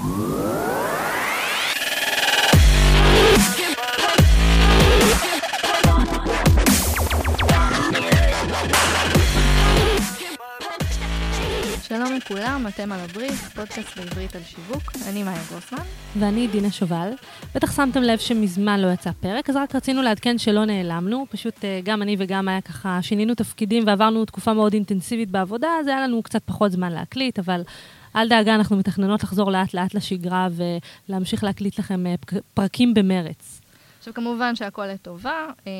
שלום לכולם, אתם על הבריף, פודקאסט בעברית על שיווק. אני מאיה גרוסמן. ואני דינה שובל. בטח שמתם לב שמזמן לא יצא פרק, אז רק רצינו לעדכן שלא נעלמנו. פשוט אה, גם אני וגם מאיה ככה שינינו תפקידים ועברנו תקופה מאוד אינטנסיבית בעבודה, אז היה לנו קצת פחות זמן להקליט, אבל אל דאגה, אנחנו מתכננות לחזור לאט-לאט לשגרה ולהמשיך להקליט לכם אה, פרקים במרץ. עכשיו, כמובן שהכל לטובה, אה,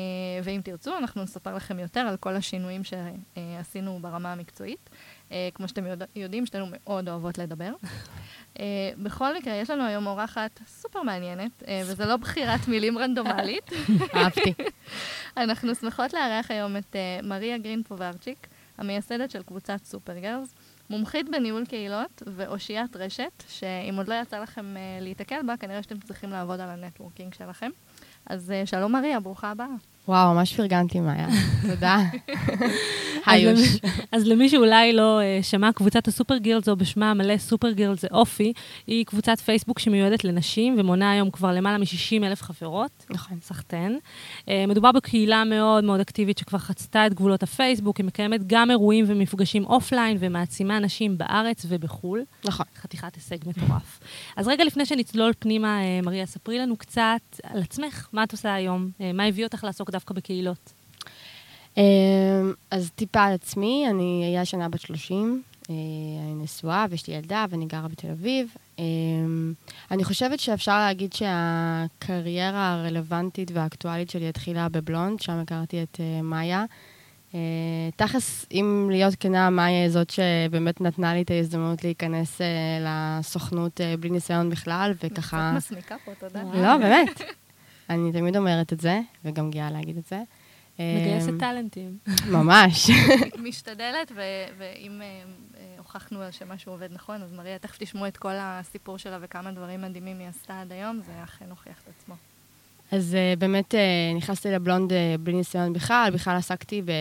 ואם תרצו, אנחנו נספר לכם יותר על כל השינויים שעשינו ברמה המקצועית. אה, כמו שאתם יודע, יודעים, שתינו מאוד אוהבות לדבר. אה, בכל מקרה, יש לנו היום אורחת סופר מעניינת, אה, וזו לא בחירת מילים רנדומלית. אהבתי. אנחנו שמחות לארח היום את מריה גרין פוברצ'יק, המייסדת של קבוצת סופרגירלז, מומחית בניהול קהילות ואושיית רשת, שאם עוד לא יצא לכם להיתקל בה, כנראה שאתם צריכים לעבוד על ה networking שלכם. אז שלום מריה, ברוכה הבאה. וואו, ממש פרגנתי, מאיה. תודה. היוש. אז למי שאולי לא uh, שמע, קבוצת הסופרגירלז, או בשמה המלא סופרגירלז זה אופי, היא קבוצת פייסבוק שמיועדת לנשים, ומונה היום כבר למעלה מ-60 אלף חברות. נכון. סחטיין. אה, מדובר בקהילה מאוד מאוד אקטיבית שכבר חצתה את גבולות הפייסבוק, היא מקיימת גם אירועים ומפגשים offline, ומעצימה נשים בארץ ובחו"ל. נכון. חתיכת הישג מטורף. אז רגע לפני שנצלול פנימה, אה, מריה, ספרי לנו קצת על עצמך, מה את עושה היום? מה הביא אותך לעסוק דווקא בקהילות? אמ, אז טיפה על עצמי, אני אהיה השנה בת 30, אה, אני נשואה ויש לי ילדה ואני גרה בתל אביב. אמ, אני חושבת שאפשר להגיד שהקריירה הרלוונטית והאקטואלית שלי התחילה בבלונד, שם הכרתי את אה, מאיה. אה, תכלס, אם להיות כנה, מאיה היא זאת שבאמת נתנה לי את ההזדמנות להיכנס לסוכנות בלי ניסיון בכלל, וככה... קצת מסמיקה פה, תודה. לא, באמת. אני תמיד אומרת את זה, וגם גאה להגיד את זה. מגייסת אמ, טאלנטים. ממש. משתדלת, ואם אה, הוכחנו שמשהו עובד נכון, אז מריה, תכף תשמעו את כל הסיפור שלה וכמה דברים מדהימים היא עשתה עד היום, זה אכן הוכיח את עצמו. אז אה, באמת אה, נכנסתי לבלונד בלי ניסיון בכלל, בכלל עסקתי ב...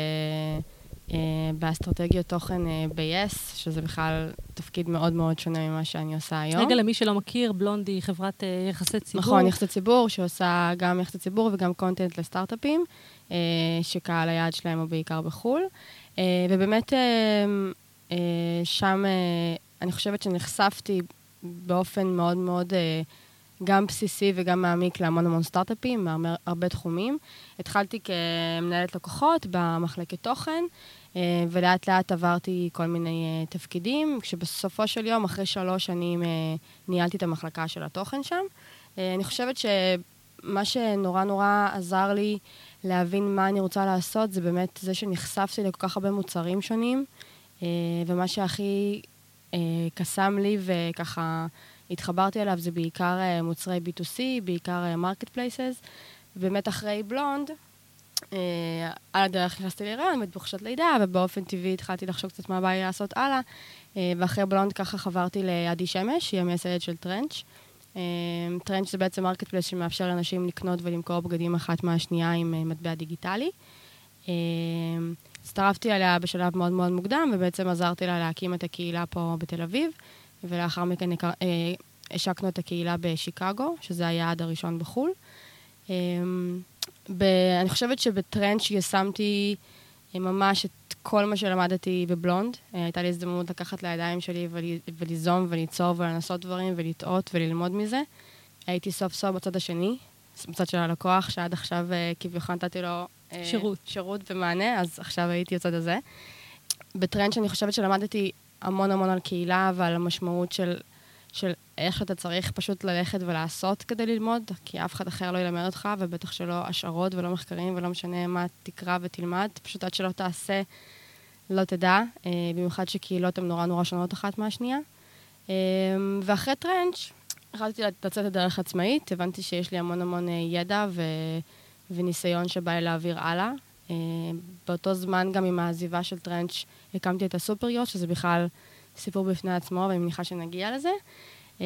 באסטרטגיות תוכן ב-yes, שזה בכלל תפקיד מאוד מאוד שונה ממה שאני עושה היום. רגע, למי שלא מכיר, בלונד היא חברת יחסי ציבור. נכון, יחסי ציבור, שעושה גם יחסי ציבור וגם קונטנט לסטארט-אפים. אה, שקהל היעד שלהם הוא בעיקר בחו"ל. אה, ובאמת אה, שם אני חושבת שנחשפתי באופן מאוד מאוד גם בסיסי וגם מעמיק להמון המון סטארט-אפים, מהרבה תחומים. התחלתי כמנהלת לקוחות במחלקת תוכן, ולאט לאט עברתי כל מיני תפקידים, כשבסופו של יום, אחרי שלוש שנים, ניהלתי את המחלקה של התוכן שם. אני חושבת שמה שנורא נורא עזר לי להבין מה אני רוצה לעשות, זה באמת זה שנחשפתי לכל כך הרבה מוצרים שונים, אה, ומה שהכי אה, קסם לי וככה התחברתי אליו זה בעיקר אה, מוצרי B2C, בעיקר marketplaces. באמת אחרי בלונד, על הדרך נכנסתי להיריון, באמת בחופשת לידה, ובאופן טבעי התחלתי לחשוב קצת מה בא לי לעשות הלאה. ואחרי בלונד ככה חברתי לעדי שמש, היא המייסדת של טרנץ'. אמ, טרנץ' זה בעצם marketplace שמאפשר לאנשים לקנות ולמכור בגדים אחת מהשנייה עם אה, מטבע דיגיטלי. הצטרפתי אליה בשלב מאוד מאוד מוקדם, ובעצם עזרתי לה להקים את הקהילה פה בתל אביב, ולאחר מכן אה, השקנו את הקהילה בשיקגו, שזה היעד הראשון בחו"ל. אמ, אני חושבת שבטרנץ' ישמתי אה, ממש את כל מה שלמדתי בבלונד. אה, הייתה לי הזדמנות לקחת לידיים שלי וליזום וליצור ולנסות דברים ולטעות וללמוד מזה. הייתי סוף סוף בצד השני, בצד של הלקוח, שעד עכשיו אה, כביכול נתתי לו... שירות. שירות ומענה, אז עכשיו הייתי בצד הזה. בטרנד שאני חושבת שלמדתי המון המון על קהילה ועל המשמעות של של איך אתה צריך פשוט ללכת ולעשות כדי ללמוד, כי אף אחד אחר לא ילמד אותך, ובטח שלא השערות ולא מחקרים ולא משנה מה תקרא ותלמד, פשוט עד שלא תעשה, לא תדע, אה, במיוחד שקהילות הן נורא נורא שונות אחת מהשנייה. אה, ואחרי טרנץ', החלטתי לצאת לדרך עצמאית, הבנתי שיש לי המון המון אה, ידע ו... וניסיון שבא לי להעביר הלאה. אה, באותו זמן, גם עם העזיבה של טרנץ', הקמתי את הסופריוט, שזה בכלל... סיפור בפני עצמו, ואני מניחה שנגיע לזה. Uh,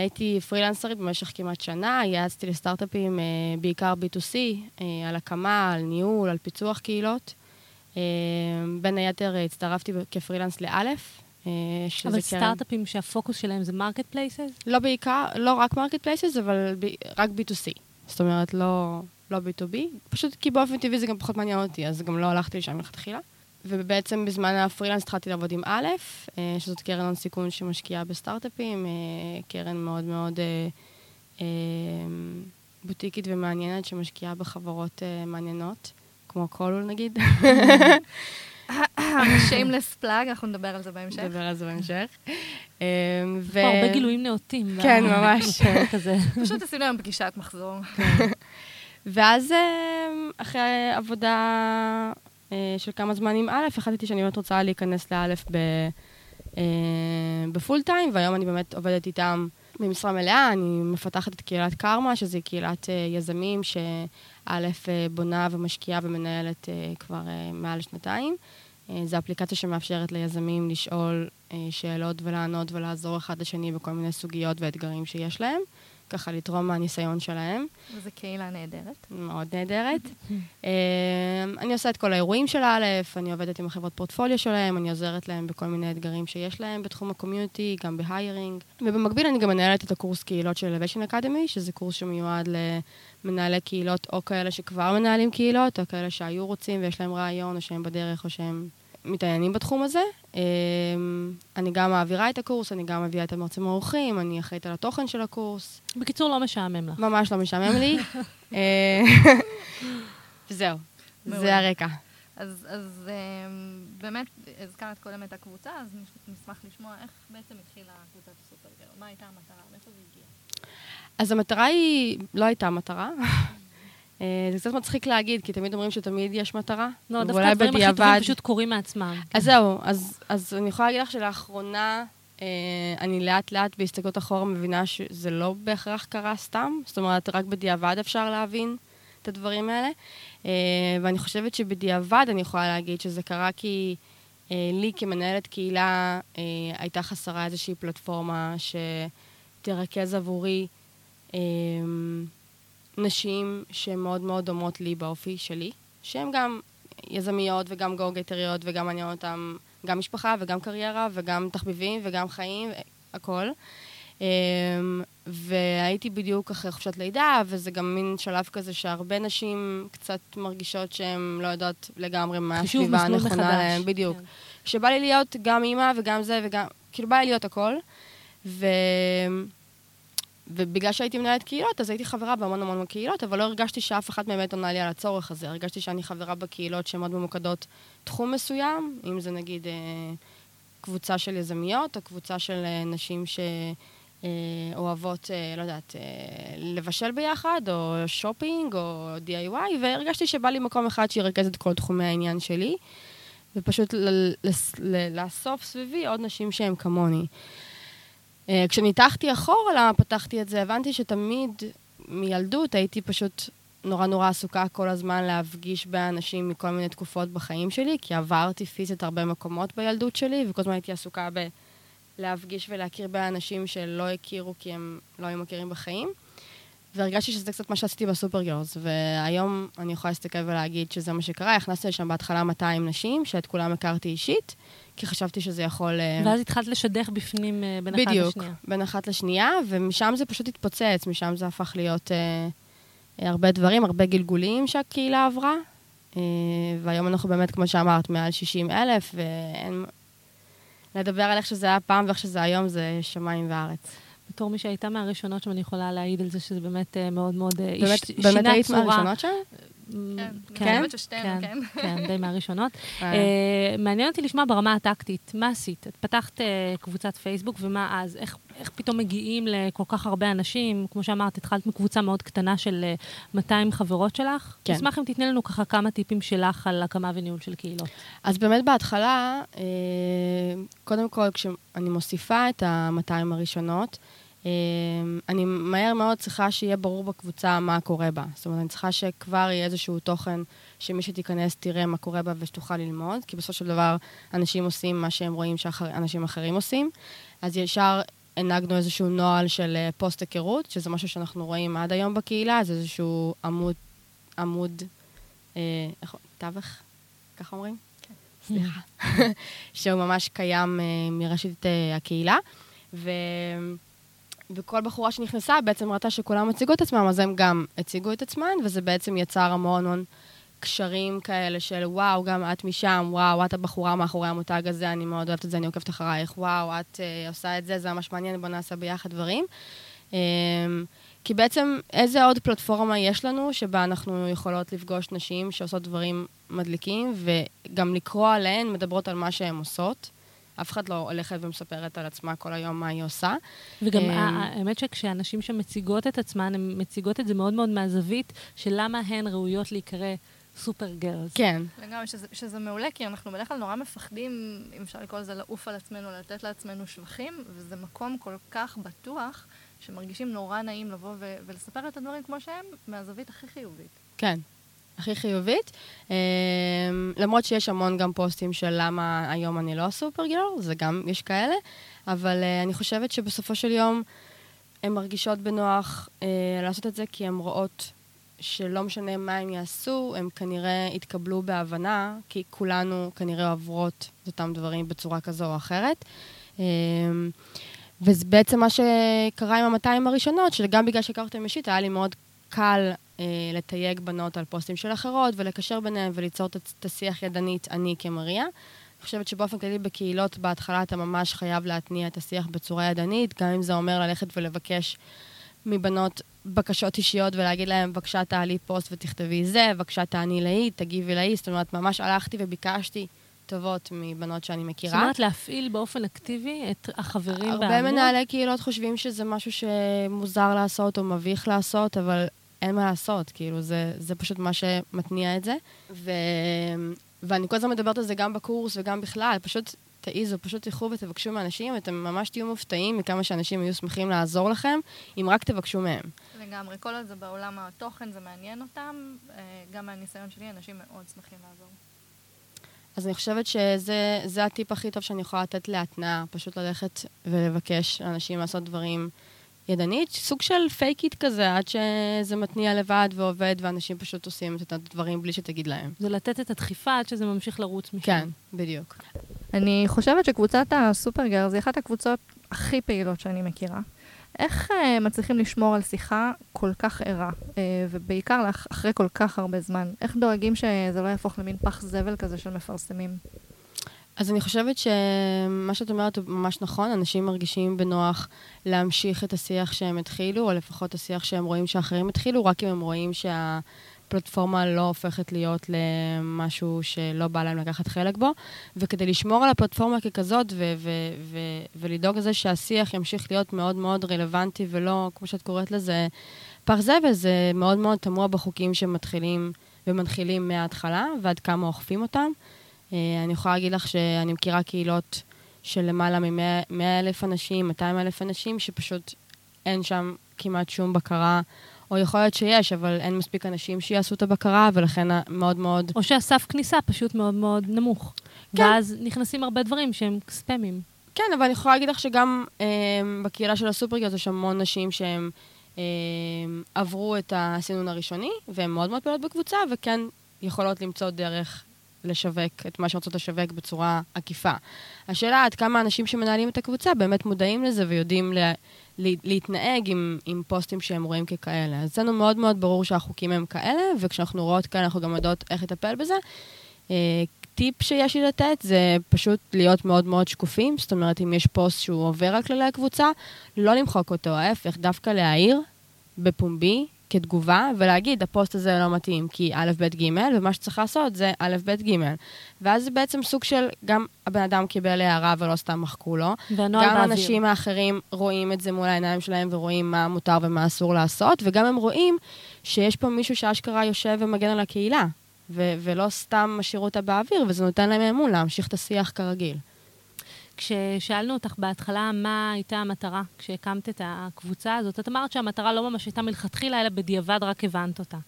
הייתי פרילנסרית במשך כמעט שנה, יעצתי לסטארט-אפים, uh, בעיקר B2C, uh, אה, על הקמה, על ניהול, על פיצוח קהילות. בין היתר הצטרפתי כפרילנס לאלף, אבל קרן- סטארט-אפים שהפוקוס שלהם זה marketplaces? לא בעיקר, לא רק marketplaces, אבל ב, רק B2C. זאת אומרת, לא, לא B2B, פשוט כי באופן טבעי זה גם פחות מעניין אותי, אז גם לא הלכתי לשם מלכתחילה. ובעצם בזמן הפרילנס התחלתי לעבוד עם אלף, אה, שזאת קרן הון סיכון שמשקיעה בסטארט-אפים, אה, קרן מאוד מאוד אה, בוטיקית ומעניינת, שמשקיעה בחברות מעניינות, כמו קולול נגיד. שיימלס פלאג, אנחנו נדבר על זה בהמשך. נדבר על זה בהמשך. ו- הרבה גילויים נאותים. כן, ממש. פשוט עשינו היום פגישת מחזור. ואז אה, אחרי עבודה של כמה זמן עם א', החלטתי שאני באמת רוצה להיכנס אה, בפול טיים, והיום אני באמת עובדת איתם במשרה מלאה. אני מפתחת את קהילת קרמה, שזו קהילת אה, יזמים שא' אה, בונה ומשקיעה ומנהלת אה, כבר אה, מעל שנתיים. אה, זו אפליקציה שמאפשרת ליזמים לשאול אה, שאלות ולענות ולעזור אחד לשני בכל מיני סוגיות ואתגרים שיש להם, ככה לתרום מהניסיון שלהם. וזו קהילה נהדרת. מאוד נהדרת. אה, אני עושה את כל האירועים של א', אני עובדת עם החברות פורטפוליו שלהם, אני עוזרת להם בכל מיני אתגרים שיש להם בתחום הקומיוניטי, גם בהיירינג. ובמקביל אני גם מנהלת את הקורס קהילות של Elevation Academy, שזה קורס שמיועד למנהלי קהילות, או כאלה שכבר מנהלים קהילות, או כאלה שהיו רוצים ויש להם רעיון, או שהם בדרך, או שהם מתעניינים בתחום הזה. אה, אני גם מעבירה את הקורס, אני גם מביאה את המרצים האורחים, אני אחראית על התוכן של הקורס. בקיצור, לא משעמם לך. ממש לא משעמם לי. אה, וזהו, מעולה. זה הרקע. אז, אז אמ, באמת, הזכרת קודם את הקבוצה, אז נש- נשמח לשמוע איך בעצם התחילה קבוצת הסופרגר. מה הייתה המטרה? מאיפה זה הגיע? אז המטרה היא, לא הייתה מטרה. אה, זה קצת מצחיק להגיד, כי תמיד אומרים שתמיד יש מטרה. לא, דווקא הדברים הכי טובים פשוט קורים מעצמם. אז זהו, אז, אז אני יכולה להגיד לך שלאחרונה, אה, אני לאט לאט בהסתכלות אחורה מבינה שזה לא בהכרח קרה סתם, זאת אומרת, רק בדיעבד אפשר להבין את הדברים האלה. אה, ואני חושבת שבדיעבד אני יכולה להגיד שזה קרה כי אה, לי כמנהלת קהילה אה, הייתה חסרה איזושהי פלטפורמה שתרכז עבורי אה, נשים שהן מאוד דומות לי באופי שלי, שהן גם יזמיות וגם גו-גטריות וגם מעניין אותן גם משפחה וגם קריירה וגם תחביבים וגם חיים, הכל. אמ, והייתי בדיוק אחרי חופשת לידה, וזה גם מין שלב כזה שהרבה נשים קצת מרגישות שהן לא יודעות לגמרי מה הסביבה הנכונה. להן, בדיוק. כן. שבא לי להיות גם אימא וגם זה וגם, כאילו בא לי להיות הכל. ו... ובגלל שהייתי מנהלת קהילות, אז הייתי חברה בהמון המון קהילות, אבל לא הרגשתי שאף אחת באמת עונה לי על הצורך הזה. הרגשתי שאני חברה בקהילות שהן מאוד ממוקדות תחום מסוים, אם זה נגיד אה, קבוצה של יזמיות, או קבוצה של אה, נשים שאוהבות, אה, לא יודעת, אה, לבשל ביחד, או שופינג, או DIY, והרגשתי שבא לי מקום אחד שירכז את כל תחומי העניין שלי, ופשוט ל- לס- ל- לאסוף סביבי עוד נשים שהן כמוני. אה, כשניתחתי אחורה למה פתחתי את זה, הבנתי שתמיד מילדות הייתי פשוט נורא נורא עסוקה כל הזמן להפגיש באנשים מכל מיני תקופות בחיים שלי, כי עברתי פיזית הרבה מקומות בילדות שלי, וכל הזמן הייתי עסוקה בלהפגיש ולהכיר באנשים שלא הכירו כי הם לא היו מכירים בחיים. והרגשתי שזה קצת מה שעשיתי בסופר גרלס, והיום אני יכולה להסתכל ולהגיד שזה מה שקרה. הכנסתי לשם בהתחלה 200 נשים, שאת כולם הכרתי אישית, כי חשבתי שזה יכול... אה, ואז התחלת לשדך בפנים אה, בין אחת בדיוק, לשנייה. בין אחת לשנייה, ומשם זה פשוט התפוצץ, משם זה הפך להיות אה, אה, הרבה דברים, הרבה גלגולים שהקהילה עברה. אה, והיום אנחנו באמת, כמו שאמרת, מעל 60 אלף, ואין... לדבר על איך שזה היה פעם ואיך שזה היום זה שמיים וארץ. בתור מי שהייתה מהראשונות שם, אני יכולה להעיד על זה שזה באמת מאוד מאוד באמת, הש- באמת היית. מהראשונות שם? כן, אני חושבת ששתינו, כן. כן, די מהראשונות. אה. אה, מעניין אותי לשמוע ברמה הטקטית, מה עשית? את פתחת אה, קבוצת פייסבוק, ומה אז? איך, פתאום מגיעים לכל כך הרבה אנשים? כמו שאמרת, התחלת מקבוצה מאוד קטנה של אה, 200 חברות שלך. כן. אשמח אם תתני לנו ככה כמה טיפים שלך על הקמה וניהול של קהילות. אז באמת בהתחלה, קודם כל, כשאני מוסיפה את ה-200 הראשונות, אני מהר מאוד צריכה שיהיה ברור בקבוצה מה קורה בה. זאת אומרת, אני צריכה שכבר יהיה איזשהו תוכן שמי שתיכנס תראה מה קורה בה ושתוכל ללמוד, כי בסופו של דבר אנשים עושים מה שהם רואים שאנשים אחרים עושים. אז ישר הנהגנו איזשהו נוהל של אה, פוסט היכרות, שזה משהו שאנחנו רואים עד היום בקהילה, זה איזשהו עמוד, עמוד, אה, איך, תווך? ככה אומרים? סליחה, שהוא ממש קיים uh, מראשית uh, הקהילה. ו... וכל בחורה שנכנסה בעצם ראתה שכולם הציגו את עצמם, אז הם גם הציגו את עצמם, וזה בעצם יצר המון המון קשרים כאלה של וואו, גם את משם, וואו, את הבחורה מאחורי המותג הזה, אני מאוד אוהבת את זה, אני עוקבת אחרייך, וואו, את uh, עושה את זה, זה ממש מעניין, בוא נעשה ביחד דברים. Um, כי בעצם איזה עוד פלטפורמה יש לנו שבה אנחנו יכולות לפגוש נשים שעושות דברים מדליקים, וגם לקרוא עליהן, מדברות על מה שהן עושות. אף אחד לא הולכת ומספרת על עצמה כל היום מה היא עושה. וגם האמת שכשאנשים שמציגות את עצמן, הן מציגות את זה מאוד מאוד מהזווית של למה הן ראויות להיקרא סופר גרלס. כן. לגמרי, שזה, שזה מעולה, כי אנחנו בדרך כלל נורא מפחדים, אם אפשר לקרוא לזה, לעוף על עצמנו, לתת לעצמנו שבחים, וזה מקום כל כך בטוח, שמרגישים נורא נעים לבוא ו- ולספר את הדברים כמו שהם, מהזווית הכי חיובית. כן, הכי חיובית. Um, למרות שיש המון גם פוסטים של למה היום אני לא סופר גרל, זה גם, יש כאלה, אבל uh, אני חושבת שבסופו של יום הן מרגישות בנוח uh, לעשות את זה כי הן רואות שלא משנה מה הם יעשו, הם כנראה יתקבלו בהבנה, כי כולנו כנראה עוברות את אותם דברים בצורה כזו או אחרת. וזה בעצם מה שקרה עם המאתיים הראשונות, שגם בגלל שהכרתם אישית, היה לי מאוד קל אה, לתייג בנות על פוסטים של אחרות, ולקשר ביניהם וליצור את השיח ידנית, אני כמריה. אני חושבת שבאופן כללי בקהילות, בהתחלה אתה ממש חייב להתניע את השיח בצורה ידנית, גם אם זה אומר ללכת ולבקש מבנות בקשות אישיות ולהגיד להם, בבקשה תעלי פוסט ותכתבי זה, בבקשה תעני לאי, תגיבי לאי. זאת אומרת, ממש הלכתי וביקשתי טובות מבנות שאני מכירה. זאת אומרת, להפעיל באופן אקטיבי את החברים בעמוד? הרבה מנהלי קהילות חושבים שזה משהו שמוזר לעשות או מביך לעשות, אבל אין מה לעשות, כאילו, זה, זה פשוט מה שמתניע את זה. ו... ואני כל הזמן מדברת על זה גם בקורס וגם בכלל, פשוט תעיזו, פשוט תלכו ותבקשו מאנשים, אתם ממש תהיו מופתעים מכמה שאנשים יהיו שמחים לעזור לכם, אם רק תבקשו מהם. לגמרי, כל עוד זה בעולם התוכן, זה מעניין אותם, אה, גם מהניסיון שלי, אנשים מאוד שמחים לעזור. אז אני חושבת שזה הטיפ הכי טוב שאני יכולה לתת להתנאה, פשוט ללכת ולבקש לאנשים לעשות דברים ידנית, סוג של פייק איט כזה, עד שזה מתניע לבד ועובד, ואנשים פשוט עושים את הדברים בלי שתגיד להם. זה לתת את הדחיפה עד שזה ממשיך לרוץ משם. כן, בדיוק. אני חושבת שקבוצת הסופרגר זה אחת הקבוצות הכי פעילות שאני מכירה. איך uh, מצליחים לשמור על שיחה כל כך ערה, uh, ובעיקר לאח, אחרי כל כך הרבה זמן? איך דואגים שזה לא יהפוך למין פח זבל כזה של מפרסמים? אז אני חושבת שמה שאת אומרת הוא ממש נכון, אנשים מרגישים בנוח להמשיך את השיח שהם התחילו, או לפחות השיח שהם רואים שאחרים התחילו, רק אם הם רואים שהפלטפורמה לא הופכת להיות למשהו שלא בא להם לקחת חלק בו. וכדי לשמור על הפלטפורמה ככזאת ו- ו- ו- ולדאוג לזה שהשיח ימשיך להיות מאוד מאוד רלוונטי ולא, כמו שאת קוראת לזה, פח זבל, זה מאוד מאוד תמוה בחוקים שמתחילים ומנחילים מההתחלה ועד כמה אוכפים אותם. אה, אני יכולה להגיד לך שאני מכירה קהילות של למעלה מ-100 אלף אנשים, 200 אלף אנשים, שפשוט אין שם כמעט שום בקרה. או יכול להיות שיש, אבל אין מספיק אנשים שיעשו את הבקרה, ולכן מאוד מאוד... או שהסף כניסה פשוט מאוד מאוד נמוך. כן. ואז נכנסים הרבה דברים שהם ספמים. כן, אבל אני יכולה להגיד לך שגם אה, בקהילה של הסופרגיות יש המון נשים שהם אה, עברו את הסינון הראשוני, והן מאוד מאוד פעילות בקבוצה, וכן יכולות למצוא דרך לשווק את מה שרוצות לשווק בצורה עקיפה. השאלה עד כמה אנשים שמנהלים את הקבוצה באמת מודעים לזה ויודעים לה, לה, להתנהג עם, עם פוסטים שהם רואים ככאלה. אז אצלנו מאוד מאוד ברור שהחוקים הם כאלה, וכשאנחנו רואות כאלה אנחנו גם יודעות איך לטפל בזה. אה, טיפ שיש לי לתת זה פשוט להיות מאוד מאוד שקופים, זאת אומרת, אם יש פוסט שהוא עובר על כללי הקבוצה, לא למחוק אותו, ההפך, דווקא להעיר בפומבי, כתגובה, ולהגיד, הפוסט הזה לא מתאים כי א', ב', ג', ומה שצריך לעשות זה א', ב', ג'. ואז זה בעצם סוג של, גם הבן אדם קיבל הערה ולא סתם מחקו לו. והנוער באוויר. גם האנשים האחרים רואים את זה מול העיניים שלהם ורואים מה מותר ומה אסור לעשות, וגם הם רואים שיש פה מישהו שאשכרה יושב ומגן על הקהילה, ו- ולא סתם משאיר אותה באוויר, וזה נותן להם אמון להמשיך את השיח כרגיל. כששאלנו אותך בהתחלה מה הייתה המטרה כשהקמת את הקבוצה הזאת, את אמרת שהמטרה לא ממש הייתה מלכתחילה, אלא בדיעבד רק הבנת אותה.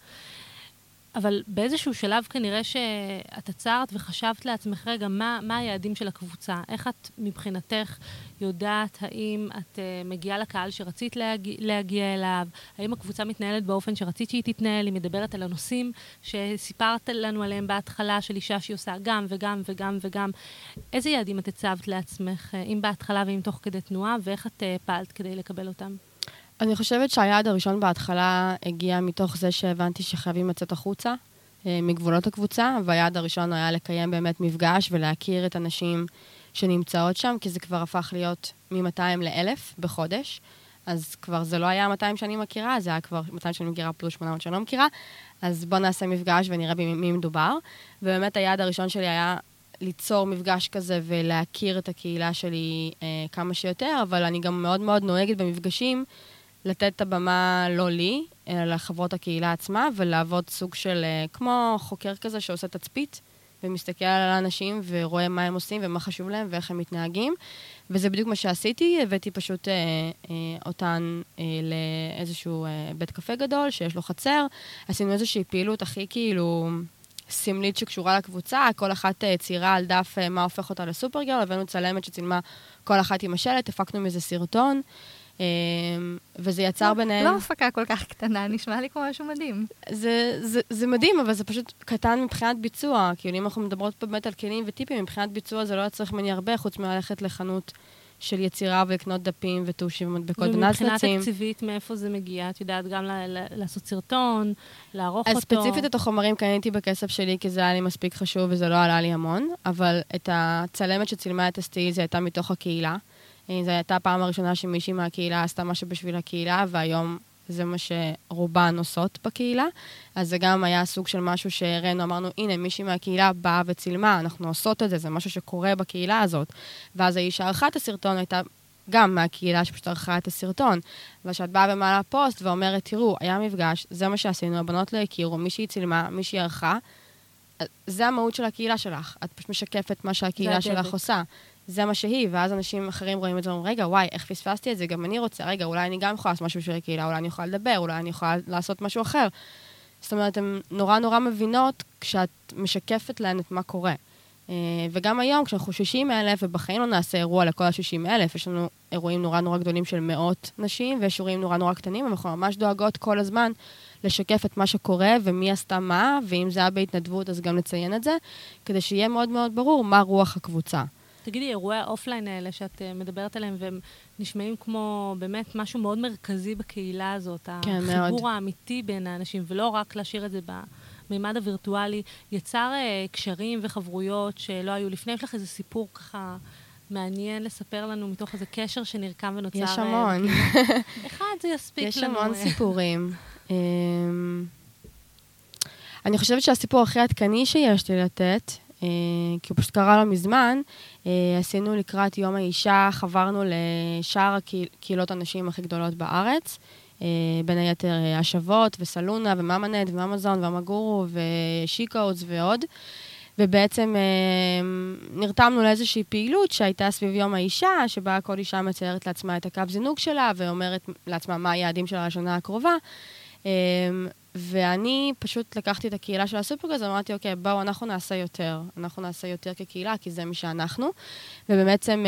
אבל באיזשהו שלב כנראה שאת עצרת וחשבת לעצמך, רגע, מה, מה היעדים של הקבוצה? איך את מבחינתך יודעת האם את uh, מגיעה לקהל שרצית להגיע, להגיע אליו? האם הקבוצה מתנהלת באופן שרצית שהיא תתנהל? היא מדברת על הנושאים שסיפרת לנו עליהם בהתחלה, של אישה שהיא עושה גם וגם וגם וגם. איזה יעדים את הצבת לעצמך, uh, אם בהתחלה ואם תוך כדי תנועה, ואיך את uh, פעלת כדי לקבל אותם? אני חושבת שהיעד הראשון בהתחלה הגיע מתוך זה שהבנתי שחייבים לצאת החוצה אה, מגבולות הקבוצה, והיעד הראשון היה לקיים באמת מפגש ולהכיר את הנשים שנמצאות שם, כי זה כבר הפך להיות מ-200 ל-1,000 בחודש. אז כבר זה לא היה 200 שאני מכירה, זה היה כבר 200 שאני מכירה פלוס 800 שאני לא מכירה. אז בואו נעשה מפגש ונראה במי מדובר. ובאמת היעד הראשון שלי היה ליצור מפגש כזה ולהכיר את הקהילה שלי אה, כמה שיותר, אבל אני גם מאוד מאוד נוהגת במפגשים לתת את הבמה לא לי, אלא לחברות הקהילה עצמה, ולעבוד סוג של, אה, כמו חוקר כזה שעושה תצפית, ומסתכל על האנשים ורואה מה הם עושים ומה חשוב להם ואיך הם מתנהגים. וזה בדיוק מה שעשיתי, הבאתי פשוט אה, אה, אותן אה, לאיזשהו אה, בית קפה גדול שיש לו חצר. עשינו איזושהי פעילות הכי כאילו סמלית שקשורה לקבוצה, כל אחת אה, ציירה על דף אה, מה הופך אותה לסופרגרל, הבאנו צלמת שצילמה כל אחת עם השלט, הפקנו מזה סרטון. אמ, וזה יצר לא, ביניהם... לא הפקה כל כך קטנה, נשמע לי כמו משהו מדהים. זה, זה, זה מדהים, אבל זה פשוט קטן מבחינת ביצוע. כאילו, אם אנחנו מדברות פה באמת על כלים וטיפים, מבחינת ביצוע זה לא היה צריך ממני הרבה, חוץ מללכת לחנות של יצירה ולקנות דפים וטושים ומדבקות ונצנצים. ומבחינה תקציבית, מאיפה זה מגיע? את יודעת גם לעשות סרטון, לערוך אז אותו? אז ספציפית את החומרים קניתי בכסף שלי, כי זה היה לי מספיק חשוב וזה לא עלה לי המון, אבל את הצלמת שצילמה את הסטיל, זה הייתה מתוך הקהילה. אה, זו הייתה הפעם הראשונה שמישהי מהקהילה עשתה משהו בשביל הקהילה, והיום זה מה שרובן עושות בקהילה. אז זה גם היה סוג של משהו שהראינו, אמרנו, הנה, מישהי מהקהילה באה וצילמה, אנחנו עושות את זה, זה משהו שקורה בקהילה הזאת. ואז האיש שערכה את הסרטון הייתה גם מהקהילה שפשוט ערכה את הסרטון. וכשאת באה ומעלה פוסט ואומרת, תראו, היה מפגש, זה מה שעשינו, הבנות לא הכירו, מישהי צילמה, מישהי ערכה, זה המהות של הקהילה שלך. את פשוט משקפת מה שהקהילה שלך עושה. זה מה שהיא, ואז אנשים אחרים רואים את זה ואומרים, רגע, וואי, איך פספסתי את זה? גם אני רוצה, רגע, אולי אני גם יכולה לעשות משהו בשביל הקהילה, אולי אני יכולה לדבר, אולי אני יכולה לעשות משהו אחר. זאת אומרת, הן נורא נורא מבינות כשאת משקפת להן את מה קורה. Uh, וגם היום, כשאנחנו 60 אלף, ובחיים לא נעשה אירוע לכל ה-60 אלף, יש לנו אירועים נורא נורא גדולים של מאות נשים, ויש אירועים נורא נורא קטנים, ואנחנו ממש דואגות כל הזמן לשקף את מה שקורה, ומי עשתה מה, ואם זה היה בהתנדבות, אז גם לציין את זה, כדי שיהיה מאוד מאוד ברור מה רוח הקבוצה. תגידי, אירועי האופליין האלה שאת uh, מדברת עליהם, והם נשמעים כמו באמת משהו מאוד מרכזי בקהילה הזאת, כן, החיבור מאוד. האמיתי בין האנשים, ולא רק להשאיר את זה במימד הווירטואלי, יצר uh, קשרים וחברויות שלא היו לפני. יש לך איזה סיפור ככה מעניין לספר לנו מתוך איזה קשר שנרקם ונוצר? יש אה, המון. אחד זה יספיק יש לנו. יש המון סיפורים. אמ, אני חושבת שהסיפור הכי עדכני שיש לי לתת, אה, כי הוא פשוט קרה לא מזמן, אה, עשינו לקראת יום האישה, חברנו לשאר הקהילות הנשים הכי גדולות בארץ, אה, בין היתר השוות וסלונה וממנט וממזון ומגורו ושיקאוטס ועוד. ובעצם נרתמנו לאיזושהי פעילות שהייתה סביב יום האישה, שבה כל אישה מציירת לעצמה את הקו זינוק שלה ואומרת לעצמה מה היעדים שלה לשנה הקרובה. ואני פשוט לקחתי את הקהילה של הסופרגז, ואמרתי, אוקיי, בואו, אנחנו נעשה יותר. אנחנו נעשה יותר כקהילה, כי זה מי שאנחנו. ובעצם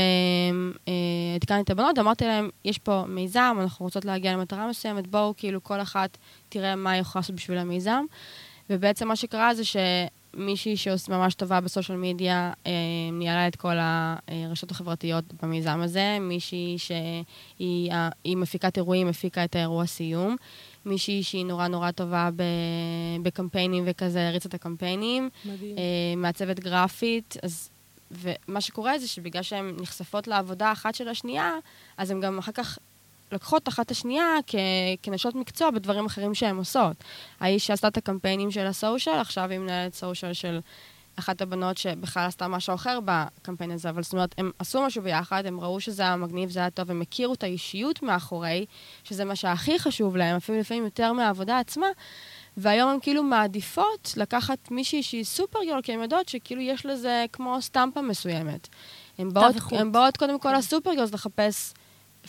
עדכנתי אה, אה, את הבנות, אמרתי להם, יש פה מיזם, אנחנו רוצות להגיע למטרה מסוימת, בואו, כאילו, כל אחת תראה מה היא יכולה לעשות בשביל המיזם. ובעצם מה שקרה זה שמישהי שממש טובה בסושיאל מדיה, אה, ניהלה את כל הרשתות החברתיות במיזם הזה, מישהי שהיא מפיקת אירועים, הפיקה את האירוע סיום. מישהי שהיא נורא נורא טובה בקמפיינים וכזה, הריצה את הקמפיינים. מדהים. אה, מעצבת גרפית, אז... ומה שקורה זה שבגלל שהן נחשפות לעבודה אחת של השנייה, אז הן גם אחר כך לוקחות אחת השנייה כ- כנשות מקצוע בדברים אחרים שהן עושות. האיש שעשתה את הקמפיינים של הסושיאל, עכשיו היא מנהלת סושיאל של אחת הבנות שבכלל עשתה משהו אחר בקמפיין הזה, אבל זאת אומרת, הם עשו משהו ביחד, הם ראו שזה היה מגניב, זה היה טוב, הם הכירו את האישיות מאחורי, שזה מה שהכי חשוב להם, אפילו לפעמים יותר מהעבודה עצמה, והיום הן כאילו מעדיפות לקחת מישהי שהיא סופר גיול, כי הן יודעות שכאילו יש לזה כמו סטמפה מסוימת. הן באות, באות קודם כל כן. לסופר גיולס לחפש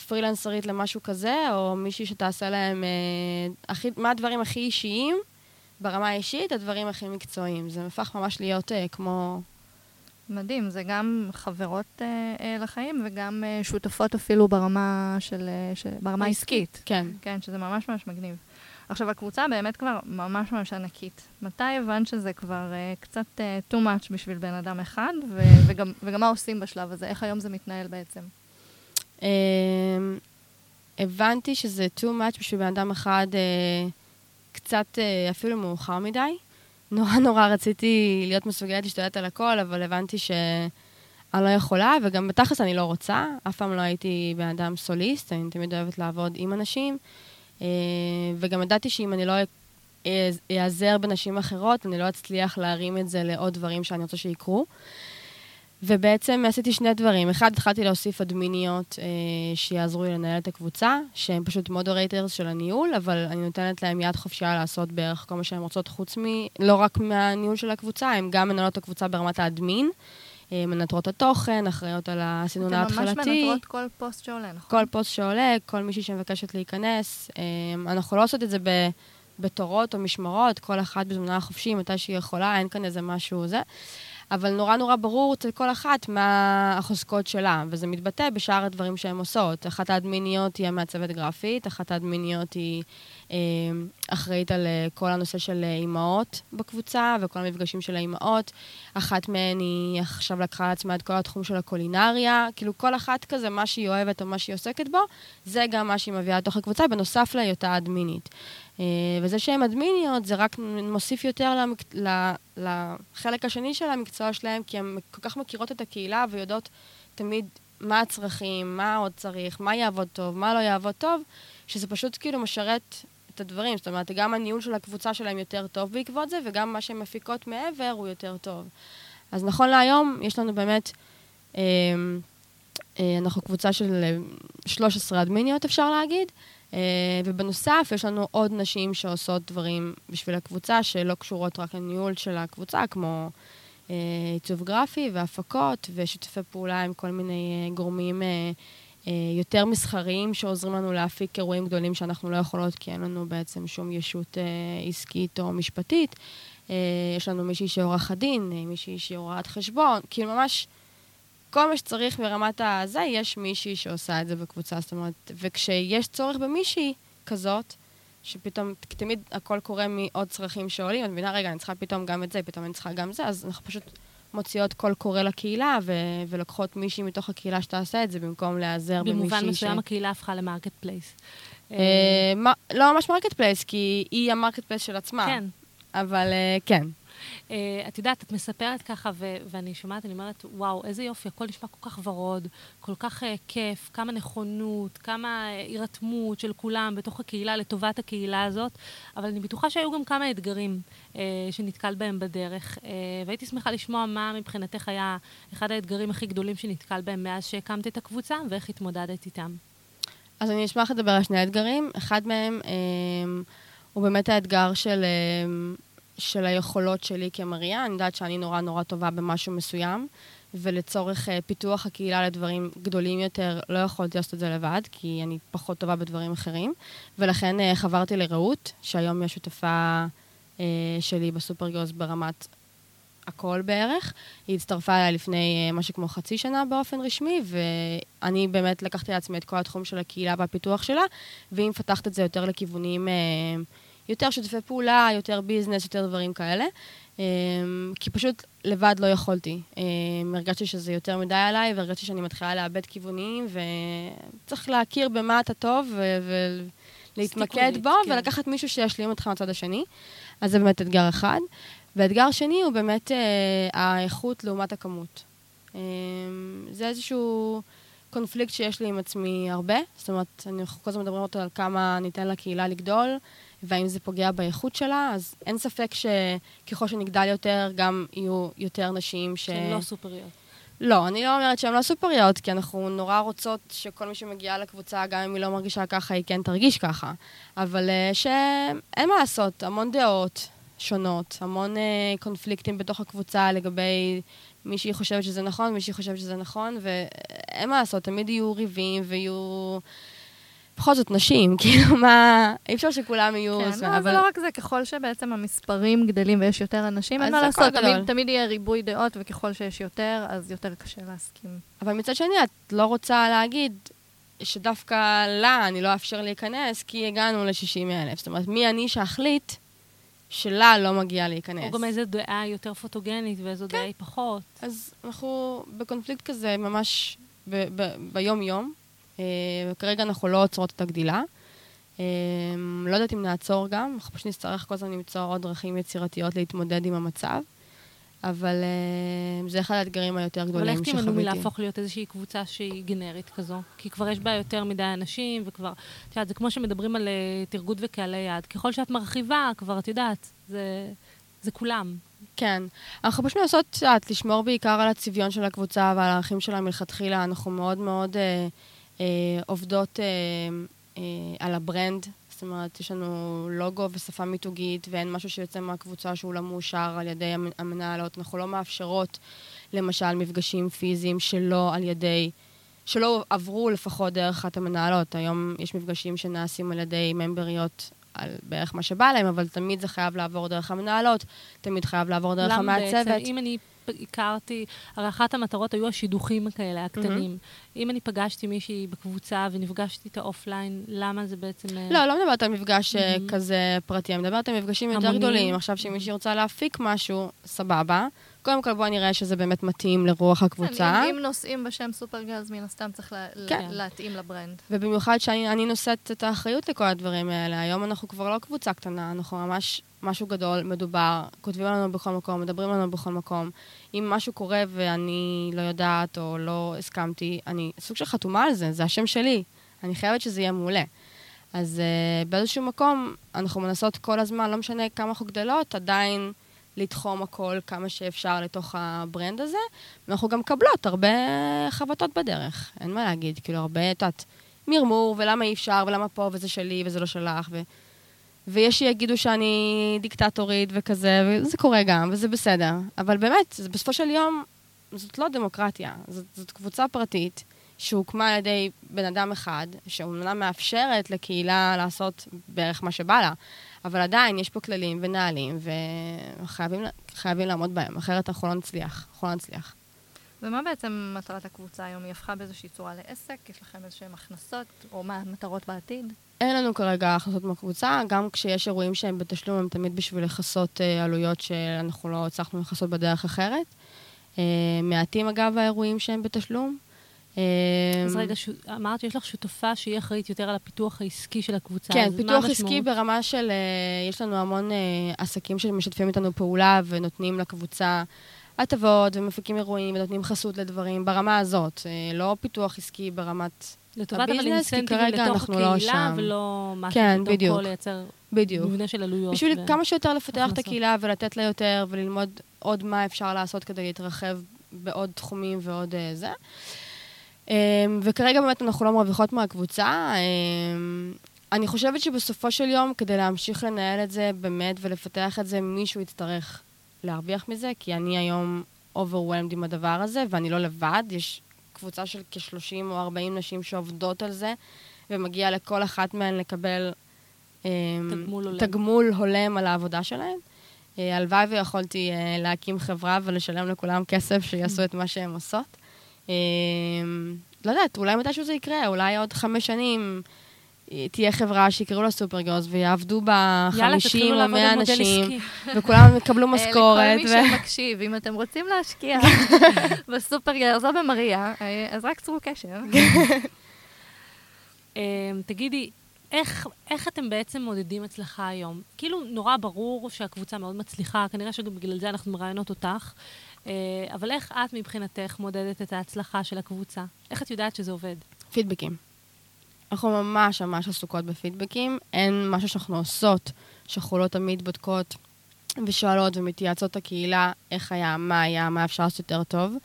פרילנסרית למשהו כזה, או מישהי שתעשה להם, אה, הכי, מה הדברים הכי אישיים, ברמה האישית, הדברים הכי מקצועיים. זה הפך ממש להיות uh, כמו... מדהים, זה גם חברות uh, uh, לחיים וגם uh, שותפות אפילו ברמה של... Uh, של ברמה העסקית. כן. כן, שזה ממש ממש מגניב. עכשיו, הקבוצה באמת כבר ממש ממש ענקית. מתי הבנת שזה כבר uh, קצת uh, too much בשביל בן אדם אחד, ו- וגם, וגם מה עושים בשלב הזה? איך היום זה מתנהל בעצם? Uh, הבנתי שזה too much בשביל בן אדם אחד uh, קצת uh, אפילו מאוחר מדי. נורא נורא רציתי להיות מסוגלת להשתלט על הכל, אבל הבנתי שאני לא יכולה, וגם בתכלס אני לא רוצה. אף פעם לא הייתי בן אדם סוליסט, אני תמיד אוהבת לעבוד עם אנשים. אה, וגם ידעתי שאם אני לא אעזר בנשים אחרות, אני לא אצליח להרים את זה לעוד דברים שאני רוצה שיקרו. ובעצם עשיתי שני דברים. אחד, התחלתי להוסיף אדמיניות אה, שיעזרו לי לנהל את הקבוצה, שהן פשוט moderators של הניהול, אבל אני נותנת להן יד חופשייה לעשות בערך כל מה שהן רוצות, חוץ מ... לא רק מהניהול של הקבוצה, הן גם מנהלות את הקבוצה ברמת ה admin, אה, מנטרות התוכן, אחראיות על הסינון ההתחלתי. אתן ממש מנטרות כל פוסט שעולה, נכון? כל פוסט שעולה, כל מישהי שמבקשת להיכנס. אה, אנחנו לא עושות את זה ב... בתורות או משמרות, כל אחת בזמנה החופשי, מתי שהיא יכולה, אין כאן איזה משהו זה. אבל נורא נורא ברור אצל כל אחת מה החוזקות שלה, וזה מתבטא בשאר הדברים שהן עושות. אחת האדמיניות היא המעצבת גרפית, אחת האדמיניות היא אה, אחראית על אה, כל הנושא של אה, אימהות בקבוצה וכל המפגשים של האימהות. אחת מהן היא עכשיו לקחה על עצמה את כל התחום של הקולינריה. כאילו כל אחת כזה, מה שהיא אוהבת או מה שהיא עוסקת בו, זה גם מה שהיא מביאה לתוך הקבוצה, בנוסף להיותה אדמינית. אה, וזה שהן אדמיניות, זה רק מוסיף יותר למק... לחלק השני של המקצוע שלהם, כי הן כל כך מכירות את הקהילה ויודעות תמיד מה הצרכים, מה עוד צריך, מה יעבוד טוב, מה לא יעבוד טוב, שזה פשוט כאילו משרת את הדברים. זאת אומרת, גם הניהול של הקבוצה שלהם יותר טוב בעקבות זה, וגם מה שהן מפיקות מעבר הוא יותר טוב. אז נכון להיום, יש לנו באמת, אה, אה, אנחנו קבוצה של 13 אדמיניות, אפשר להגיד, אה, ובנוסף, יש לנו עוד נשים שעושות דברים בשביל הקבוצה, שלא קשורות רק לניהול של הקבוצה, כמו אה, עיצוב גרפי והפקות, ושיתופי פעולה עם כל מיני אה, גורמים יותר מסחריים שעוזרים לנו להפיק אירועים גדולים שאנחנו לא יכולות, כי אין לנו בעצם שום ישות עסקית או משפטית. יש לנו מישהי שהיא עורכת דין, מישהי שהיא הוראת חשבון, כאילו ממש... כל מה שצריך ברמת הזה, יש מישהי שעושה את זה בקבוצה. זאת אומרת, וכשיש צורך במישהי כזאת, שפתאום, תמיד הכל קורה מעוד צרכים שעולים, את מבינה, רגע, אני צריכה פתאום גם את זה, פתאום אני צריכה גם זה, אז אנחנו פשוט מוציאות קול קורא לקהילה, ו- ולוקחות מישהי מתוך הקהילה שתעשה את זה, במקום להיעזר במישהי ש... במובן מסוים הקהילה הפכה ל marketplace. אה, לא ממש marketplace, כי היא ה marketplace של עצמה. כן. אבל אה, כן. אה, את יודעת, את מספרת ככה, ו- ואני שומעת, אני אומרת, וואו, איזה יופי, הכל נשמע כל כך ורוד, כל כך uh, כיף, כמה נכונות, כמה uh, הירתמות של כולם בתוך הקהילה, לטובת הקהילה הזאת, אבל אני בטוחה שהיו גם כמה אתגרים uh, שנתקל בהם בדרך, uh, והייתי שמחה לשמוע מה מבחינתך היה אחד האתגרים הכי גדולים שנתקל בהם מאז שהקמת את הקבוצה, ואיך התמודדת איתם. אז אני אשמח לדבר על שני אתגרים. אחד מהם אה, הוא באמת האתגר של... אה, של היכולות שלי כמריה. אני יודעת שאני נורא נורא טובה במשהו מסוים, ולצורך uh, פיתוח הקהילה לדברים גדולים יותר, לא יכולתי לעשות את זה לבד, כי אני פחות טובה בדברים אחרים. ולכן uh, חברתי לרעות, שהיום היא השותפה uh, שלי בסופרגוס ברמת הכל בערך. היא הצטרפה אליי לפני uh, משהו כמו חצי שנה באופן רשמי, ואני באמת לקחתי לעצמי את כל התחום של הקהילה והפיתוח שלה, והיא מפתחת את זה יותר לכיוונים... Uh, יותר שותפי פעולה, יותר ביזנס, יותר דברים כאלה. אמ, כי פשוט לבד לא יכולתי. אמ, הרגשתי שזה יותר מדי עליי, והרגשתי שאני מתחילה לאבד כיוונים, וצריך להכיר במה אתה טוב, ולהתמקד בו, כן. ולקחת מישהו שישלים אותך מהצד השני. אז זה באמת אתגר אחד. ואתגר שני הוא באמת אה, האיכות לעומת הכמות. אה, זה איזשהו קונפליקט שיש לי עם עצמי הרבה. זאת אומרת, אנחנו כל הזמן מדברים אותו על כמה ניתן לקהילה לגדול, והאם זה פוגע באיכות שלה, אז אין ספק שככל שנגדל יותר, גם יהיו יותר נשים ש... שהן לא סופריות. לא, אני לא אומרת שהן לא סופריות, כי אנחנו נורא רוצות שכל מי שמגיעה לקבוצה, גם אם היא לא מרגישה ככה, היא כן תרגיש ככה. אבל uh, שאין מה לעשות, המון דעות שונות, המון uh, קונפליקטים בתוך הקבוצה לגבי מישהי חושבת שזה נכון, מישהי חושבת שזה נכון, ואין מה לעשות, תמיד יהיו ריבים ויהיו... בכל זאת נשים, כאילו, מה... אי אפשר שכולם יהיו... כן, לא, זה לא רק זה, ככל שבעצם המספרים גדלים ויש יותר אנשים, אין מה לעשות, תמיד-. תמיד יהיה ריבוי דעות, וככל שיש יותר, אז יותר קשה להסכים. אבל מצד שני, את לא רוצה להגיד שדווקא לה אני לא אאפשר להיכנס, כי הגענו ל-60 אלף. זאת אומרת, מי אני שאחליט שלה לא מגיע להיכנס? או גם איזו דעה יותר פוטוגנית ואיזו דעה היא פחות. אז אנחנו בקונפליקט כזה ממש ב- ב- ביום-יום, וכרגע אנחנו לא עוצרות את הגדילה. אה, לא יודעת אם נעצור גם, אנחנו פשוט נצטרך כל הזמן למצוא עוד דרכים יצירתיות להתמודד עם המצב, אבל אה, זה אחד האתגרים היותר אבל גדולים איך שחוויתי. תימנעו מלהפוך להיות איזושהי קבוצה שהיא גנרית כזו? כי כבר יש בה יותר מדי אנשים, וכבר, את יודעת, זה כמו שמדברים על אה, תרגות וקהלי יעד. ככל שאת מרחיבה, כבר, את יודעת, זה, זה כולם. כן. אנחנו פשוט מנסות, את יודעת, לשמור בעיקר על הצביון של הקבוצה ועל הערכים שלה מלכתחילה. אנחנו מאוד מאוד אה, אה, עובדות אה, אה, על ה brand. זאת אומרת, יש לנו לוגו ושפה מיתוגית, ואין משהו שיוצא מהקבוצה שהוא לא מאושר על ידי המ- המנהלות. אנחנו לא מאפשרות, למשל, מפגשים פיזיים שלא על ידי... שלא עברו לפחות דרך אחת המנהלות. היום יש מפגשים שנעשים על ידי ממבריות על בערך מה שבא להם, אבל תמיד זה חייב לעבור דרך המנהלות, תמיד חייב לעבור דרך למה המעצבת. בעצם, אם אני הכרתי, הרי אחת המטרות היו השידוכים כאלה, הקטנים. אם אני פגשתי מישהי בקבוצה ונפגשתי איתה offline, למה זה בעצם... אה, לא, לא מדברת על מפגש אה, Mhm. כזה פרטי, אני מדברת על מפגשים יותר. גדולים. עכשיו, שמישהי רוצה להפיק משהו, סבבה. קודם כל, בואי נראה שזה באמת מתאים לרוח הקבוצה. כן, אם, אם נושאים בשם Supergirls, מן הסתם צריך לה, כן. לה, להתאים ל brand. ובמיוחד שאני אני נושאת את האחריות לכל הדברים האלה. היום אנחנו כבר לא קבוצה קטנה, אנחנו ממש משהו גדול, מדובר, כותבים לנו בכל מקום, מדברים לנו בכל מקום. אם משהו קורה ואני לא יודעת או לא הסכמתי, אני סוג של חתומה על זה, זה השם שלי. אני חייבת שזה יהיה מעולה. אז uh, באיזשהו מקום, אנחנו מנסות כל הזמן, לא משנה כמה אנחנו גדלות, עדיין לתחום הכל כמה שאפשר לתוך הברנד הזה, ואנחנו גם מקבלות הרבה חבטות בדרך, אין מה להגיד, כאילו הרבה, את יודעת, מרמור, ולמה אי אפשר, ולמה פה, וזה שלי, וזה לא שלך, ו... ויש שיגידו שאני דיקטטורית וכזה, וזה קורה גם, וזה בסדר. אבל באמת, בסופו של יום, זאת לא דמוקרטיה, זאת, זאת קבוצה פרטית שהוקמה על ידי בן אדם אחד, שאומנם מאפשרת לקהילה לעשות בערך מה שבא לה, אבל עדיין יש פה כללים ונהלים, וחייבים חייבים לעמוד בהם, אחרת אנחנו לא נצליח. אנחנו לא נצליח. ומה בעצם מטרת הקבוצה היום? היא הפכה באיזושהי צורה לעסק? יש לכם איזשהן הכנסות? או מה המטרות בעתיד? אין לנו כרגע הכנסות מהקבוצה, גם כשיש אירועים שהם בתשלום, הם תמיד בשביל לכסות אה, עלויות שאנחנו לא הצלחנו לכסות בדרך אחרת. אה, מעטים, אגב, האירועים שהם בתשלום. אה, אז רגע, ש... אמרת שיש לך שותפה שהיא אחראית יותר על הפיתוח העסקי של הקבוצה. כן, פיתוח? עסקי ברמה של, אה, יש לנו המון אה, עסקים שמשתפים איתנו פעולה ונותנים לקבוצה הטבות ומפיקים אירועים ונותנים חסות לדברים, ברמה הזאת, אה, לא פיתוח עסקי ברמת... לטובת אבל הביזנס, כי אינסנטיבים כרגע לתוך אנחנו לא הקהילה. ולא משהו כן, בדיוק. לייצר בדיוק. מבנה של עלויות. בשביל ו- כמה שיותר לפתח את הכנסות. הקהילה ולתת לה יותר וללמוד עוד מה אפשר לעשות כדי להתרחב בעוד תחומים ועוד אה, זה. אמ, וכרגע באמת אנחנו לא מרוויחות מהקבוצה. אמ, אני חושבת שבסופו של יום, כדי להמשיך לנהל את זה באמת ולפתח את זה, מישהו יצטרך להרוויח מזה, כי אני היום overwhelmed עם הדבר הזה, ואני לא לבד. יש קבוצה של כ-30 או 40 נשים שעובדות על זה, ומגיע לכל אחת מהן לקבל... אמ, תגמול הולם. תגמול הולם על העבודה שלהן. אה, הלוואי ויכולתי אה, להקים חברה ולשלם לכולם כסף שיעשו את מה שהן עושות. אה, לא יודעת, אולי מתישהו זה יקרה, אולי עוד חמש שנים תהיה חברה שיקראו לה סופרגרס ויעבדו בה יאללה, 50 תתחילו או לעבוד 100 על מודל אנשים. וכולם יקבלו אה, משכורת. לכל מי שמקשיב, אם אתם רוצים להשקיע בסופרגרס או במריה, אה, אז רק צרו קשר. אמ, תגידי, איך, איך אתם בעצם מודדים הצלחה היום? כאילו, נורא ברור שהקבוצה מאוד מצליחה, כנראה שגם בגלל זה אנחנו מראיינות אותך, אה, אבל איך את מבחינתך מודדת את ההצלחה של הקבוצה? איך את יודעת שזה עובד? פידבקים. אנחנו ממש ממש עסוקות בפידבקים. אין משהו שאנחנו עושות, שאנחנו לא תמיד בודקות ושואלות ומתייעצות את הקהילה איך היה, מה היה, מה אפשר לעשות יותר טוב.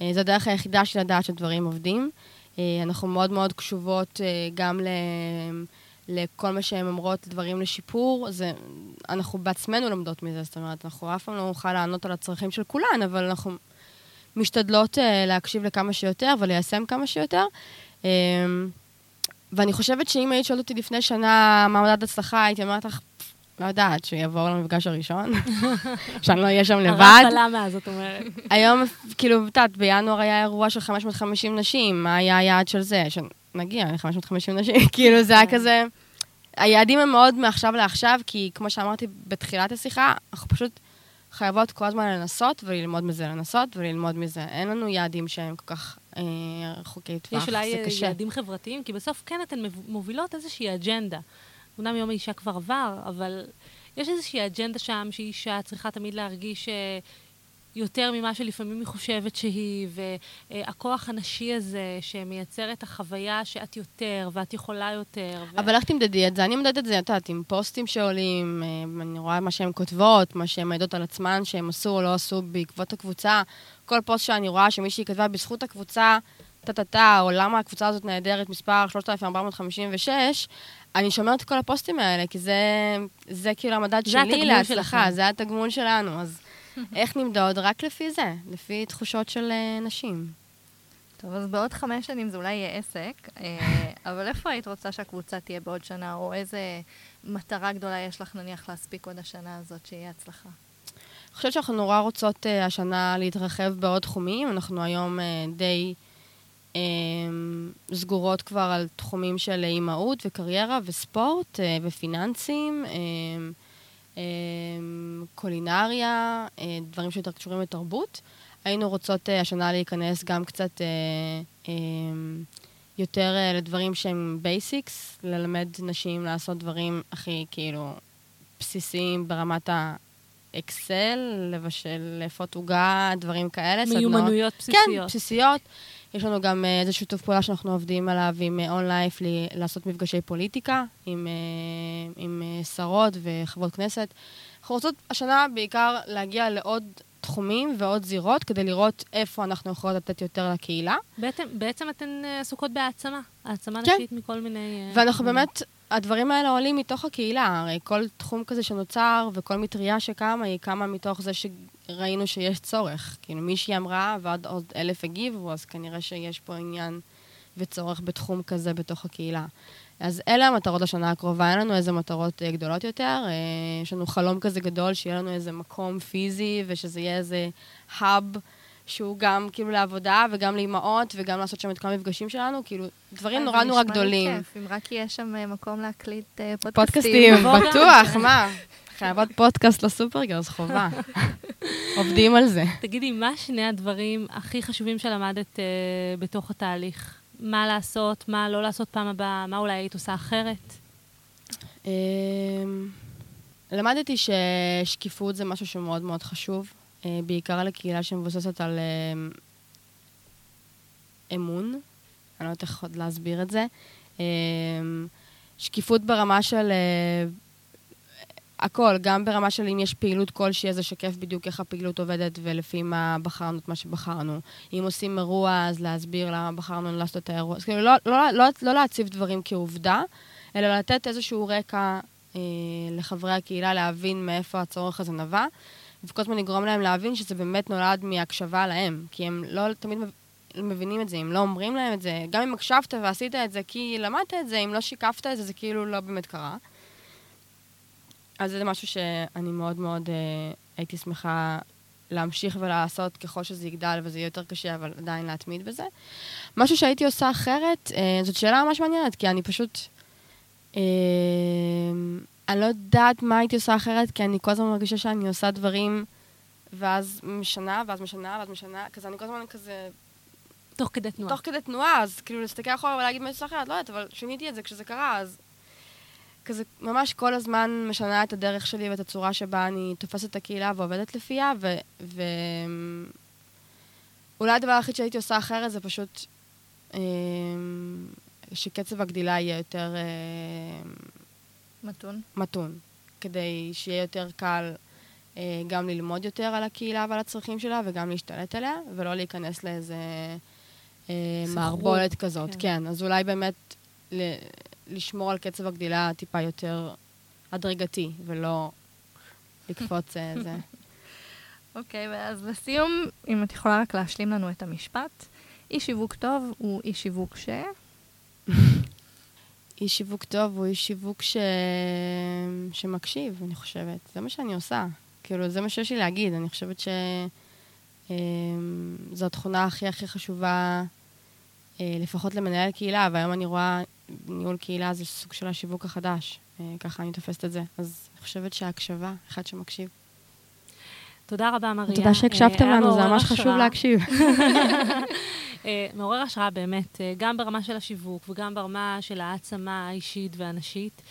אה, זו הדרך היחידה של לדעת שדברים עובדים. אה, אנחנו מאוד מאוד קשובות אה, גם ל... לכל מה שהן אומרות, דברים לשיפור, זה, אנחנו בעצמנו לומדות מזה, זאת אומרת, אנחנו אף פעם לא נוכל לענות על הצרכים של כולן, אבל אנחנו משתדלות uh, להקשיב לכמה שיותר וליישם כמה שיותר. Um, ואני חושבת שאם היית שואלת אותי לפני שנה מה מדד הצלחה, הייתי אומרת לך, לא יודעת, שיבואו למפגש הראשון, שאני לא אהיה שם לבד. הרף עלה מאז, זאת אומרת. היום, כאילו, את יודעת, בינואר היה אירוע של 550 נשים, מה היה היעד של זה? שנגיע ל-550 נשים, כאילו, זה היה כן. כזה... היעדים הם מאוד מעכשיו לעכשיו, כי כמו שאמרתי בתחילת השיחה, אנחנו פשוט חייבות כל הזמן לנסות וללמוד מזה, לנסות וללמוד מזה. אין לנו יעדים שהם כל כך רחוקי טווח, יש אולי זה אה, קשה. יעדים חברתיים, כי בסוף כן אתן מובילות איזושהי אג'נדה. אמנם יום האישה כבר עבר, אבל יש איזושהי אג'נדה שם שאישה צריכה תמיד להרגיש אה, יותר ממה שלפעמים היא חושבת שהיא, והכוח הנשי הזה שמייצר את החוויה שאת יותר, ואת יכולה יותר. ו... אבל איך תמדדי את זה? אני מודדת את זה, את יודעת, עם פוסטים שעולים, אה, אני רואה מה שהן כותבות, מה שהן מעידות על עצמן שהן עשו או לא עשו בעקבות הקבוצה. כל פוסט שאני רואה שמישהי כתבה בזכות הקבוצה, טה-טה-טה, או למה הקבוצה הזאת נהדרת, מספר 3456, אני שומרת את כל הפוסטים האלה, כי זה, זה כאילו המדד זה שלי להצלחה, שלכם. זה התגמול שלנו. אז איך נמדוד? רק לפי זה, לפי תחושות של אה, נשים. טוב, אז בעוד חמש שנים זה אולי יהיה עסק, אה, אבל איפה היית רוצה שהקבוצה תהיה בעוד שנה, או איזה מטרה גדולה יש לך נניח להספיק עוד השנה הזאת שיהיה הצלחה? אני חושבת שאנחנו נורא רוצות uh, השנה להתרחב בעוד תחומים. אנחנו היום uh, די אמ, סגורות כבר על תחומים של אימהות וקריירה וספורט אה, ופיננסים, אמ, אמ, קולינריה, אה, דברים שיותר קשורים לתרבות. היינו רוצות אה, השנה להיכנס גם קצת אה, אמ, יותר אה, לדברים שהם basics, ללמד נשים לעשות דברים הכי כאילו בסיסיים ברמת ה... אקסל, לבשל, לאפות עוגה, דברים כאלה. מיומנויות כן, בסיסיות. בסיסיות. יש לנו גם אה, איזה שיתוף פעולה שאנחנו עובדים עליו עם אונלייף, לעשות מפגשי פוליטיקה עם, אה, עם אה, שרות וחברות כנסת. אנחנו רוצות השנה בעיקר להגיע לעוד תחומים ועוד זירות, כדי לראות איפה אנחנו יכולות לתת יותר לקהילה. בעצם, בעצם אתן אה, עסוקות בהעצמה, העצמה כן. נשית מכל מיני... אה, ואנחנו תחומים. באמת, הדברים האלה עולים מתוך הקהילה. הרי כל תחום כזה שנוצר וכל מטריה שקמה, היא קמה מתוך זה שראינו שיש צורך. כאילו, מישהי אמרה ועוד עוד אלף הגיבו, אז כנראה שיש פה עניין וצורך בתחום כזה בתוך הקהילה. אז אלה המטרות לשנה הקרובה, אין לנו איזה מטרות אה, גדולות יותר. אה, יש לנו חלום כזה גדול, שיהיה לנו איזה מקום פיזי, ושזה יהיה איזה האב. שהוא גם כאילו לעבודה וגם לאימהות וגם לעשות שם את כל המפגשים שלנו, כאילו דברים נורא זה נורא נשמע לי גדולים. כיף, אם רק יהיה שם אה, מקום להקליט אה, פודקאסטים. פודקאסטים. בטוח, מה? חייבות פודקאסט לסופרגרס, חובה. עובדים על זה. תגידי, מה שני הדברים הכי חשובים שלמדת אה, בתוך התהליך? מה לעשות, מה לא לעשות פעם הבאה, מה אולי היית עושה אחרת? אמ, למדתי ששקיפות זה משהו שהוא מאוד מאוד חשוב, בעיקר לקהילה שמבוססת על אמ, אמון. אני לא יודעת איך עוד להסביר את זה. אמ, שקיפות ברמה של אה, הכל, גם ברמה של אם יש פעילות כלשהי, אז לשקף בדיוק איך הפעילות עובדת ולפי מה בחרנו את מה שבחרנו. אם עושים אירוע, אז להסביר למה בחרנו לעשות את האירוע. אז כאילו, לא, לא, לא, לא להציב דברים כעובדה, אלא לתת איזשהו רקע אה, לחברי הקהילה להבין מאיפה הצורך הזה נבע, וכל הזמן לגרום להם להבין שזה באמת נולד מהקשבה להם, כי הם לא תמיד מב- מבינים את זה, אם לא אומרים להם את זה, גם אם הקשבת ועשית את זה כי למדת את זה, אם לא שיקפת את זה, זה כאילו לא באמת קרה. אז זה משהו שאני מאוד מאוד אה, הייתי שמחה להמשיך ולעשות ככל שזה יגדל וזה יהיה יותר קשה, אבל עדיין להתמיד בזה. משהו שהייתי עושה אחרת, אה, זאת שאלה ממש מעניינת, כי אני פשוט... אה, אני לא יודעת מה הייתי עושה אחרת, כי אני כל הזמן מרגישה שאני עושה דברים, ואז משנה, ואז משנה, ואז משנה, כזה, אני כל הזמן כזה, תוך כדי תנועה. תוך כדי תנועה, אז כאילו להסתכל אחורה ולהגיד מה עושה אחרת, לא יודעת, אבל שיניתי את זה כשזה קרה, אז כזה ממש כל הזמן משנה את הדרך שלי ואת הצורה שבה אני תופסת את הקהילה ועובדת לפיה, ו... ו... אולי הדבר היחיד שהייתי עושה אחרת זה פשוט אה, שקצב הגדילה יהיה יותר אה, מתון. מתון, כדי שיהיה יותר קל אה, גם ללמוד יותר על הקהילה ועל הצרכים שלה וגם להשתלט עליה, ולא להיכנס לאיזה אה. מערבולת כזאת. כן. כן. אז אולי באמת ל- לשמור על קצב הגדילה טיפה יותר הדרגתי, ולא לקפוץ אה, זה. אוקיי, אז לסיום, אם את יכולה רק להשלים לנו את המשפט. אי שיווק טוב הוא אי שיווק ש... איש שיווק טוב הוא איש שיווק ש... שמקשיב, אני חושבת. זה מה שאני עושה. כאילו, זה מה שיש לי להגיד. אני חושבת שזו אמ, התכונה הכי הכי חשובה, אה, לפחות למנהל קהילה, והיום אני רואה ניהול קהילה זה סוג של השיווק החדש. אה, ככה אני תופסת את זה. אז אני חושבת שההקשבה, אחד שמקשיב. תודה רבה, מריה. תודה שהקשבתם אה, לנו, זה ממש חשוב להקשיב. אה, מעורר השראה באמת, אה, גם ברמה של השיווק וגם ברמה של העצמה האישית והנשית.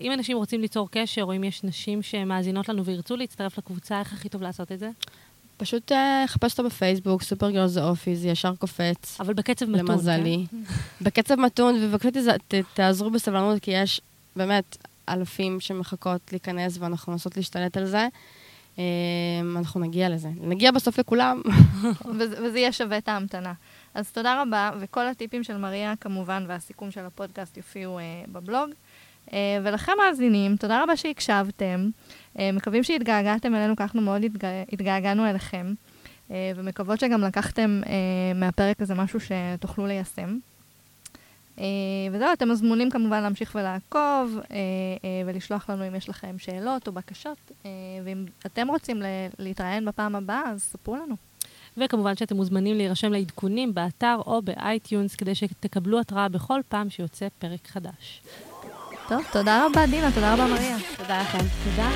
אם אנשים רוצים ליצור קשר, או אם יש נשים שמאזינות לנו וירצו להצטרף לקבוצה, איך הכי טוב לעשות את זה? פשוט חפש אותו בפייסבוק, סופר גרלס זה אופי, זה ישר קופץ. אבל בקצב מתון, למזלי. כן? בקצב מתון, ובבקשה תעזרו בסבלנות, כי יש באמת אלפים שמחכות להיכנס, ואנחנו מנסות להשתלט על זה. אמ, אנחנו נגיע לזה. נגיע בסוף לכולם. וזה יהיה שווה את ההמתנה. אז תודה רבה, וכל הטיפים של מריה, כמובן, והסיכום של הפודקאסט יופיעו uh, בבלוג. Uh, ולכם מאזינים, תודה רבה שהקשבתם. אה, מקווים שהתגעגעתם אלינו, כי אנחנו מאוד התגע... התגעגענו אליכם. אה, ומקוות שגם לקחתם אה, מהפרק הזה משהו שתוכלו ליישם. אה, וזהו, אתם מוזמנים כמובן להמשיך ולעקוב אה, אה, ולשלוח לנו אם יש לכם שאלות או בקשות. ואם אתם רוצים להתראיין בפעם הבאה, אז ספרו לנו. וכמובן שאתם מוזמנים להירשם לעדכונים באתר או ב iTunes, כדי שתקבלו התראה בכל פעם שיוצא פרק חדש. טוב, תודה רבה, דינה, תודה רבה, מריה. תודה לכם. תודה.